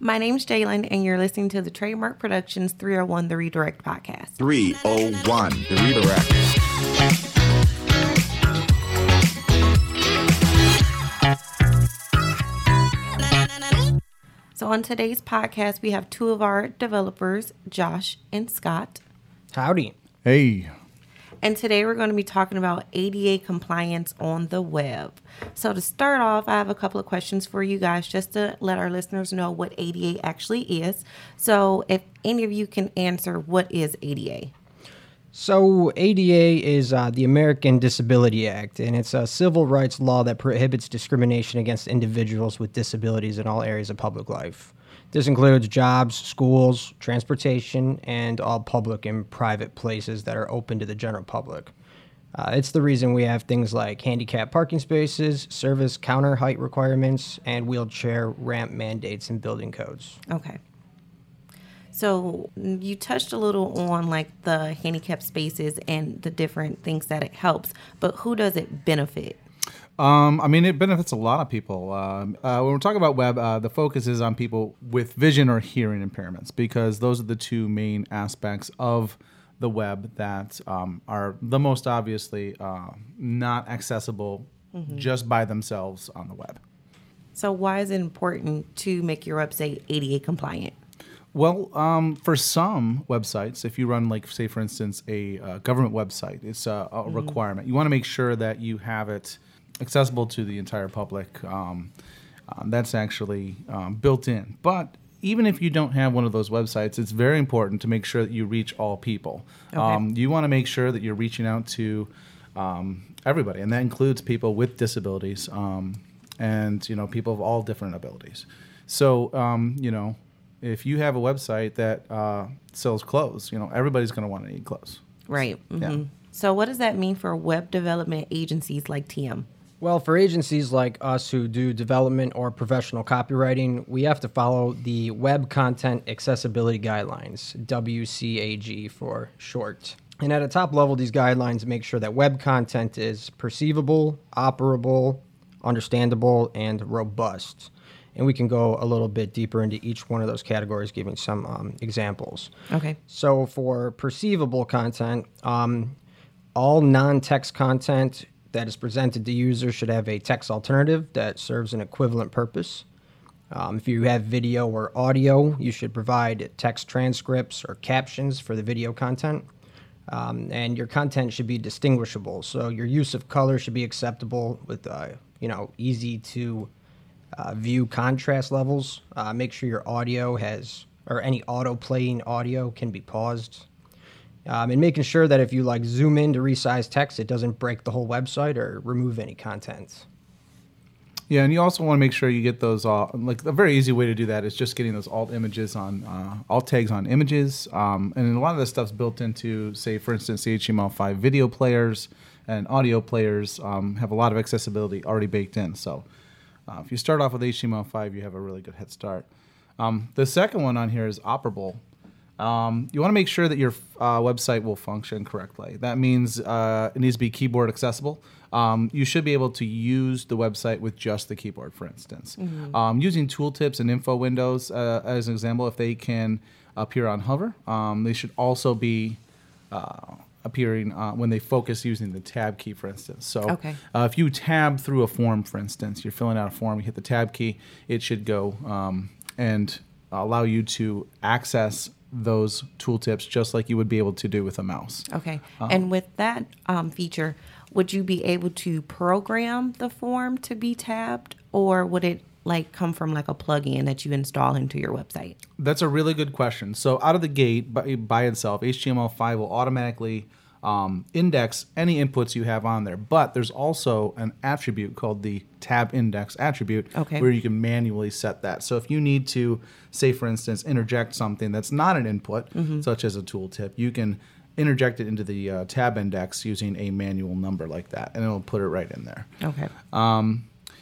My name's Jalen, and you're listening to the Trademark Productions 301 The Redirect podcast. 301 The Redirect. So, on today's podcast, we have two of our developers, Josh and Scott. Howdy. Hey, And today we're going to be talking about ADA compliance on the web. So, to start off, I have a couple of questions for you guys just to let our listeners know what ADA actually is. So, if any of you can answer, what is ADA? So, ADA is uh, the American Disability Act, and it's a civil rights law that prohibits discrimination against individuals with disabilities in all areas of public life. This includes jobs, schools, transportation, and all public and private places that are open to the general public. Uh, it's the reason we have things like handicap parking spaces, service counter height requirements, and wheelchair ramp mandates in building codes. Okay. So mm, you touched a little on like the handicap spaces and the different things that it helps, but who does it benefit? Um, I mean, it benefits a lot of people. Um, uh, when we're talking about web, uh, the focus is on people with vision or hearing impairments because those are the two main aspects of the web that um, are the most obviously uh, not accessible just by themselves on the web. So why is it important to make your website ADA compliant? Well, um, for some websites, if you run, like, say, for instance, a uh, government website, it's a, a requirement. You want to make sure that you have it accessible to the entire public. Um, um, that's actually um, built in. But even if you don't have one of those websites, it's very important to make sure that you reach all people. Um, you want to make sure that you're reaching out to um, everybody, and that includes people with disabilities um, and you know people of all different abilities. So um, you know, if you have a website that uh, sells clothes, you know everybody's going to want to need clothes. Right. hmm So what does that mean for web development agencies like TM? Well, for agencies like us who do development or professional copywriting, we have to follow the Web Content Accessibility Guidelines, WCAG for short. And at a top level, these guidelines make sure that web content is perceivable, operable, understandable, and robust. And we can go a little bit deeper into each one of those categories, giving some um, examples. Okay. So for perceivable content, um, all non-text content that is presented to users should have a text alternative that serves an equivalent purpose. Um, if you have video or audio, you should provide text transcripts or captions for the video content. Um, and your content should be distinguishable. So your use of color should be acceptable with, uh, you know, easy to uh, view contrast levels. Uh, make sure your audio has, or any auto playing audio can be paused. Um, and making sure that if you like zoom in to resize text, it doesn't break the whole website or remove any content. Yeah, and you also want to make sure you get those all. Like a very easy way to do that is just getting those alt images on uh, alt tags on images, um, and a lot of this stuff's built into, say, for instance, the HTML5 video players and audio players um, have a lot of accessibility already baked in. So uh, if you start off with HTML5, you have a really good head start. Um, the second one on here is operable. Um, you want to make sure that your uh, website will function correctly. That means uh, it needs to be keyboard accessible. Um, you should be able to use the website with just the keyboard, for instance. Um, using tooltips and info windows uh, as an example, if they can appear on hover, um, they should also be uh, appearing uh, when they focus using the tab key, for instance. So Okay. uh, if you tab through a form, for instance, you're filling out a form, you hit the tab key, it should go um, and allow you to access those tooltips just like you would be able to do with a mouse. Okay. and with that um, feature, would you be able to program the form to be tabbed, or would it like come from like a plugin that you install into your website? That's a really good question. So out of the gate, by, by itself, HTML5 will automatically um, index any inputs you have on there. But there's also an attribute called the tab index attribute Okay. where you can manually set that. So if you need to, say for instance, interject something that's not an input, such as a tooltip, you can interject it into the uh, tab index using a manual number like that, and it'll put it right in there. Okay.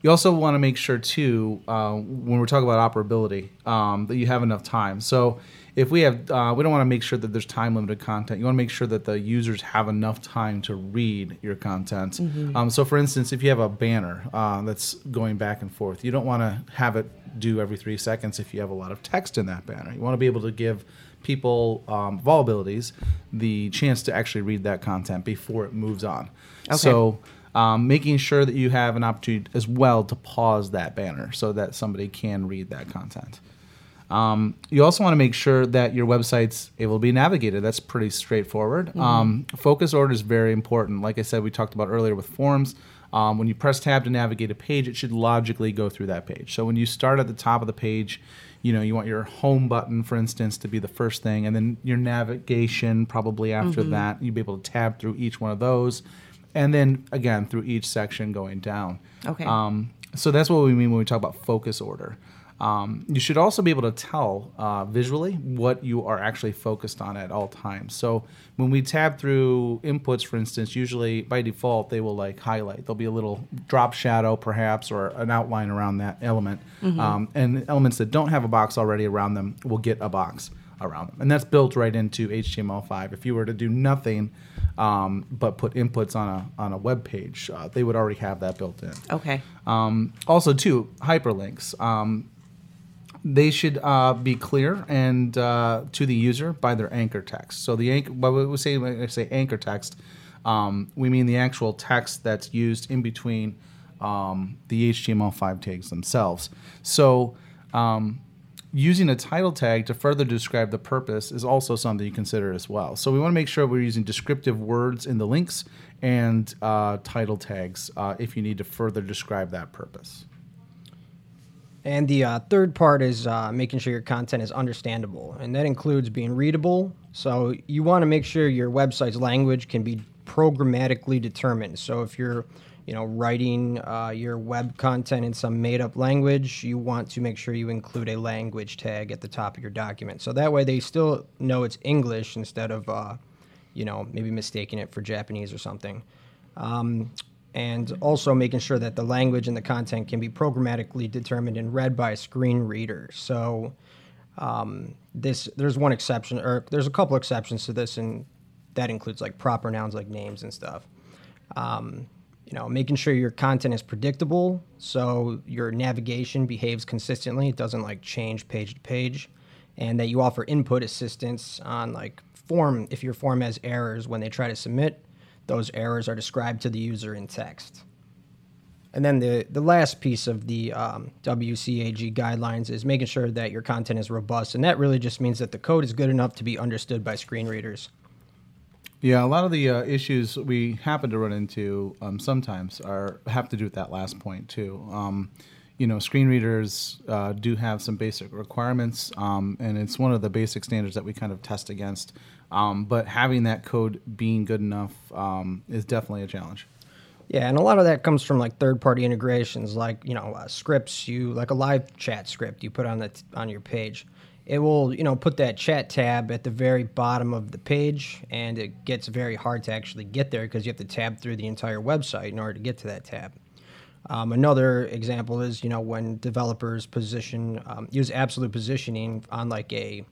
You also want to make sure too, uh, when we're talking about operability, um, that you have enough time. So if we have, uh, we don't want to make sure that there's time limited content. You want to make sure that the users have enough time to read your content. Um, so for instance, if you have a banner uh, that's going back and forth, you don't want to have it do every three seconds if you have a lot of text in that banner. You want to be able to give people um, of all abilities the chance to actually read that content before it moves on. So um, making sure that you have an opportunity as well to pause that banner so that somebody can read that content. Um, you also want to make sure that your website's able to be navigated. That's pretty straightforward. Um, focus order is very important. Like I said, we talked about earlier with forms. Um, when you press tab to navigate a page, it should logically go through that page. So when you start at the top of the page, you know you want your home button, for instance, to be the first thing, and then your navigation probably after that. You'd be able to tab through each one of those, and then again through each section going down. Okay. Um, so that's what we mean when we talk about focus order. Um, you should also be able to tell uh, visually what you are actually focused on at all times. So when we tab through inputs, for instance, usually by default they will like highlight. There'll be a little drop shadow, perhaps, or an outline around that element. Um, and elements that don't have a box already around them will get a box around them, and that's built right into HTML5. If you were to do nothing um, but put inputs on a on a web page, uh, they would already have that built in. Okay. Um, also, too, hyperlinks. Um, they should uh, be clear and uh, to the user by their anchor text. So the anchor, what we say when I say anchor text, um, we mean the actual text that's used in between um, the HTML5 tags themselves. So um, using a title tag to further describe the purpose is also something you consider as well. So we want to make sure we're using descriptive words in the links and uh, title tags uh, if you need to further describe that purpose. And the uh, third part is uh, making sure your content is understandable, and that includes being readable. So you want to make sure your website's language can be programmatically determined. So if you're, you know, writing uh, your web content in some made-up language, you want to make sure you include a language tag at the top of your document. So that way they still know it's English instead of, uh, you know, maybe mistaking it for Japanese or something Um, and also making sure that the language and the content can be programmatically determined and read by a screen reader. So um, this there's one exception, or there's a couple exceptions to this, and that includes like proper nouns like names and stuff. Um, you know, making sure your content is predictable, so your navigation behaves consistently. It doesn't like change page to page, and that you offer input assistance on like form if your form has errors when they try to submit those errors are described to the user in text. And then the, the last piece of the um, WCAG guidelines is making sure that your content is robust. And that really just means that the code is good enough to be understood by screen readers. Yeah, a lot of the uh, issues we happen to run into um, sometimes are have to do with that last point too. Um, you know, screen readers uh, do have some basic requirements, um, and it's one of the basic standards that we kind of test against. Um, but having that code being good enough um, is definitely a challenge. Yeah, and a lot of that comes from like third-party integrations, like you know uh, scripts. You like a live chat script you put on the on your page. It will you know put that chat tab at the very bottom of the page, and it gets very hard to actually get there because you have to tab through the entire website in order to get to that tab. Um, another example is you know when developers position um, use absolute positioning on like a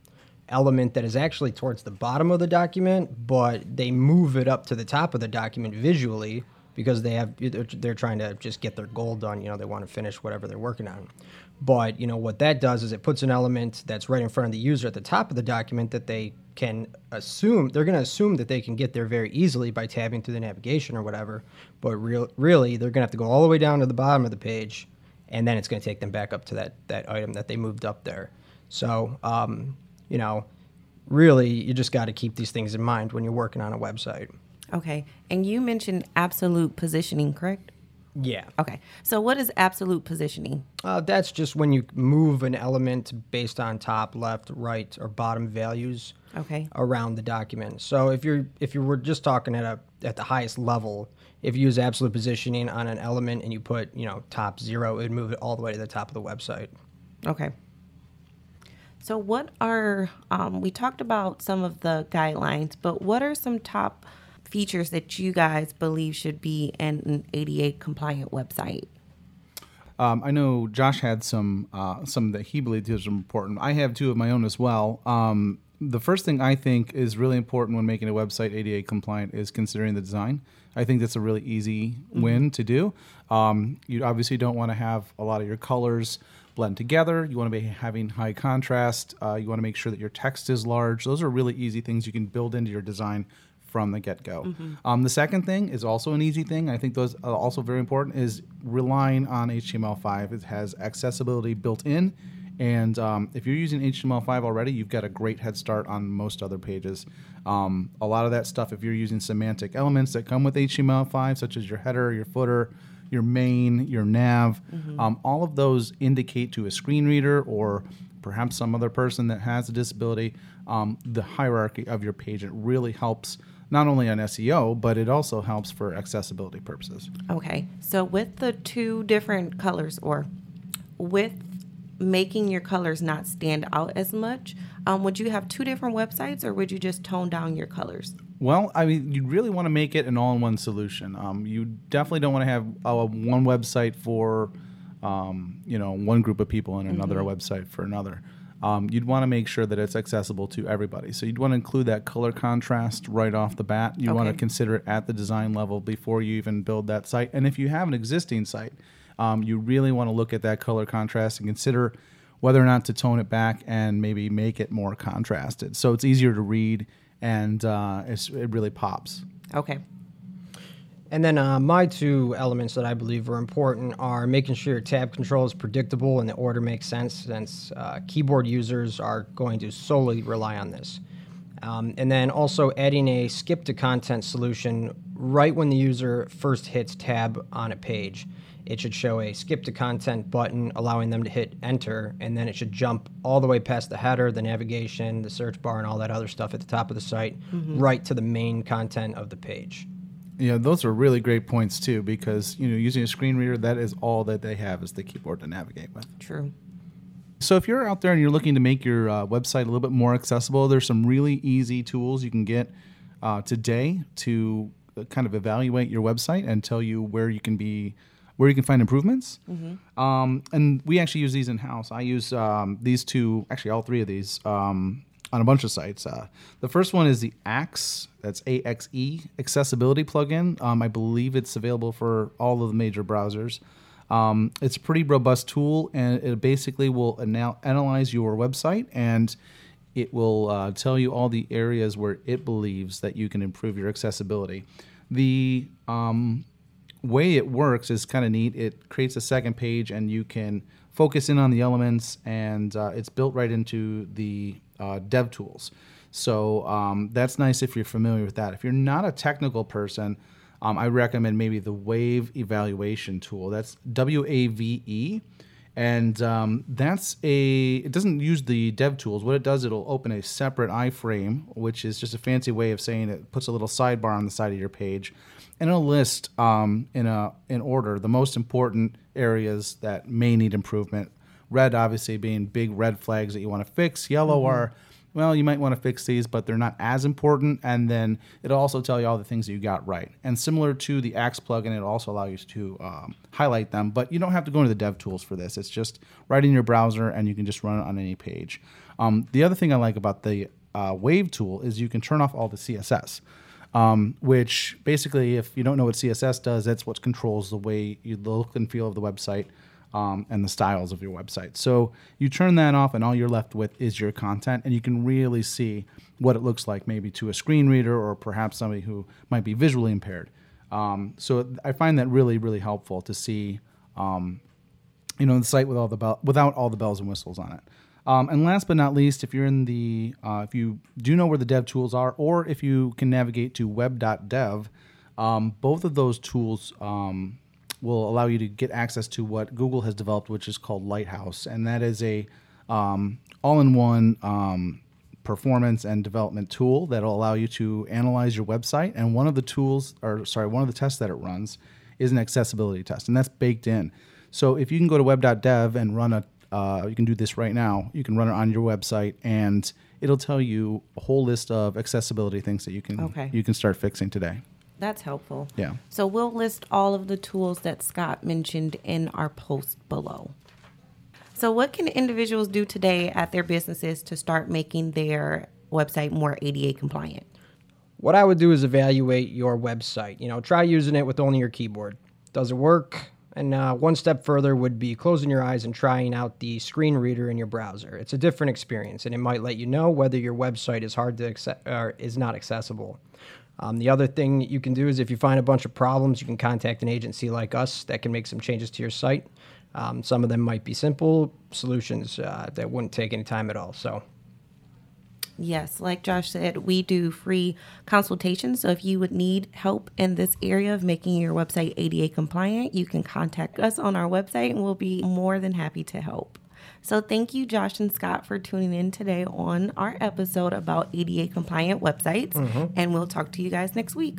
element that is actually towards the bottom of the document, but they move it up to the top of the document visually because they have they're, trying to just get their goal done. You know, they want to finish whatever they're working on. But you know what that does is it puts an element that's right in front of the user at the top of the document that they can assume they're going to assume that they can get there very easily by tabbing through the navigation or whatever. But real, really, they're going to have to go all the way down to the bottom of the page, and then it's going to take them back up to that that item that they moved up there. So, um, you know, really, you just got to keep these things in mind when you're working on a website. Okay. And you mentioned absolute positioning, correct? Yeah. Okay. So what is absolute positioning? Uh, that's just when you move an element based on top, left, right, or bottom values Okay. around the document. So if you're if you were just talking at a at the highest level, if you use absolute positioning on an element and you put you know top zero, it would move it all the way to the top of the website. Okay. So, what are, um, we talked about some of the guidelines, but what are some top features that you guys believe should be in an ADA compliant website? Um, I know Josh had some uh, some that he believed was important. I have two of my own as well. Um, the first thing I think is really important when making a website ADA compliant is considering the design. I think that's a really easy win to do. Um, you obviously don't want to have a lot of your colors blend together. You want to be having high contrast. Uh, you want to make sure that your text is large. Those are really easy things you can build into your design from the get go. Um, the second thing is also an easy thing. I think those are also very important is relying on HTML5. It has accessibility built in. And um, if you're using HTML5 already, you've got a great head start on most other pages. Um, a lot of that stuff, if you're using semantic elements that come with HTML5, such as your header, your footer, your main, your nav, um, all of those indicate to a screen reader or perhaps some other person that has a disability um, the hierarchy of your page. It really helps not only on SEO, but it also helps for accessibility purposes. Okay. So with the two different colors or with making your colors not stand out as much, um, would you have two different websites or would you just tone down your colors? Well, I mean, you really want to make it an all-in-one solution. Um, you definitely don't want to have uh, one website for, um, you know, one group of people and another website for another. Um, you'd want to make sure that it's accessible to everybody. So you'd want to include that color contrast right off the bat. You want to consider it at the design level before you even build that site. And if you have an existing site, um, you really want to look at that color contrast and consider whether or not to tone it back and maybe make it more contrasted so it's easier to read and uh, it's, it really pops. Okay. And then uh, my two elements that I believe are important are making sure your tab control is predictable and the order makes sense, since uh, keyboard users are going to solely rely on this. Um, and then also adding a skip to content solution right when the user first hits tab on a page. It should show a skip to content button, allowing them to hit enter, and then it should jump all the way past the header, the navigation, the search bar, and all that other stuff at the top of the site, right to the main content of the page. Yeah, those are really great points too because you know using a screen reader that is all that they have is the keyboard to navigate with. True. So if you're out there and you're looking to make your uh, website a little bit more accessible, there's some really easy tools you can get uh, today to uh, kind of evaluate your website and tell you where you can be, where you can find improvements. Um, and we actually use these in house. I use um, these two, actually all three of these. Um, on a bunch of sites. Uh, the first one is the AXE, that's A X E accessibility plugin. Um, I believe it's available for all of the major browsers. Um, it's a pretty robust tool, and it basically will anal- analyze your website and it will uh, tell you all the areas where it believes that you can improve your accessibility. The um, way it works is kind of neat. It creates a second page, and you can focus in on the elements, and uh, it's built right into the uh, dev tools. So um, that's nice if you're familiar with that. If you're not a technical person, um, I recommend maybe the Wave Evaluation tool. That's W A V E. And um, that's a, it doesn't use the dev tools. What it does, it'll open a separate iframe, which is just a fancy way of saying it puts a little sidebar on the side of your page. And it'll list um, in, a, in order the most important areas that may need improvement. Red, obviously, being big red flags that you want to fix. Yellow are, well, you might want to fix these, but they're not as important. And then it'll also tell you all the things that you got right. And similar to the Axe plugin, it'll also allow you to um, highlight them, but you don't have to go into the dev tools for this. It's just right in your browser, and you can just run it on any page. Um, the other thing I like about the uh, Wave tool is you can turn off all the CSS. Um, which basically, if you don't know what CSS does, that's what controls the way you look and feel of the website um, and the styles of your website. So you turn that off, and all you're left with is your content, and you can really see what it looks like, maybe to a screen reader or perhaps somebody who might be visually impaired. Um, so I find that really, really helpful to see, um, you know, the site with all the without all the bells and whistles on it. Um, and last but not least, if you're in the, uh, if you do know where the dev tools are, or if you can navigate to web.dev, um, both of those tools um, will allow you to get access to what Google has developed, which is called Lighthouse, and that is a um, all-in-one um, performance and development tool that'll allow you to analyze your website. And one of the tools, or sorry, one of the tests that it runs is an accessibility test, and that's baked in. So if you can go to web.dev and run a, uh, you can do this right now. You can run it on your website, and it'll tell you a whole list of accessibility things that you can Okay. you can start fixing today. That's helpful. Yeah. So we'll list all of the tools that Scott mentioned in our post below. So, what can individuals do today at their businesses to start making their website more ADA compliant? What I would do is evaluate your website. You know, try using it with only your keyboard. Does it work? And uh, one step further would be closing your eyes and trying out the screen reader in your browser. It's a different experience, and it might let you know whether your website is hard to accept or is not accessible. Um, the other thing you can do is if you find a bunch of problems, you can contact an agency like us that can make some changes to your site. Um, some of them might be simple solutions uh, that wouldn't take any time at all. So Yes, like Josh said, we do free consultations. So if you would need help in this area of making your website ADA compliant, you can contact us on our website and we'll be more than happy to help. So thank you, Josh and Scott, for tuning in today on our episode about ADA compliant websites. Mm-hmm. And we'll talk to you guys next week.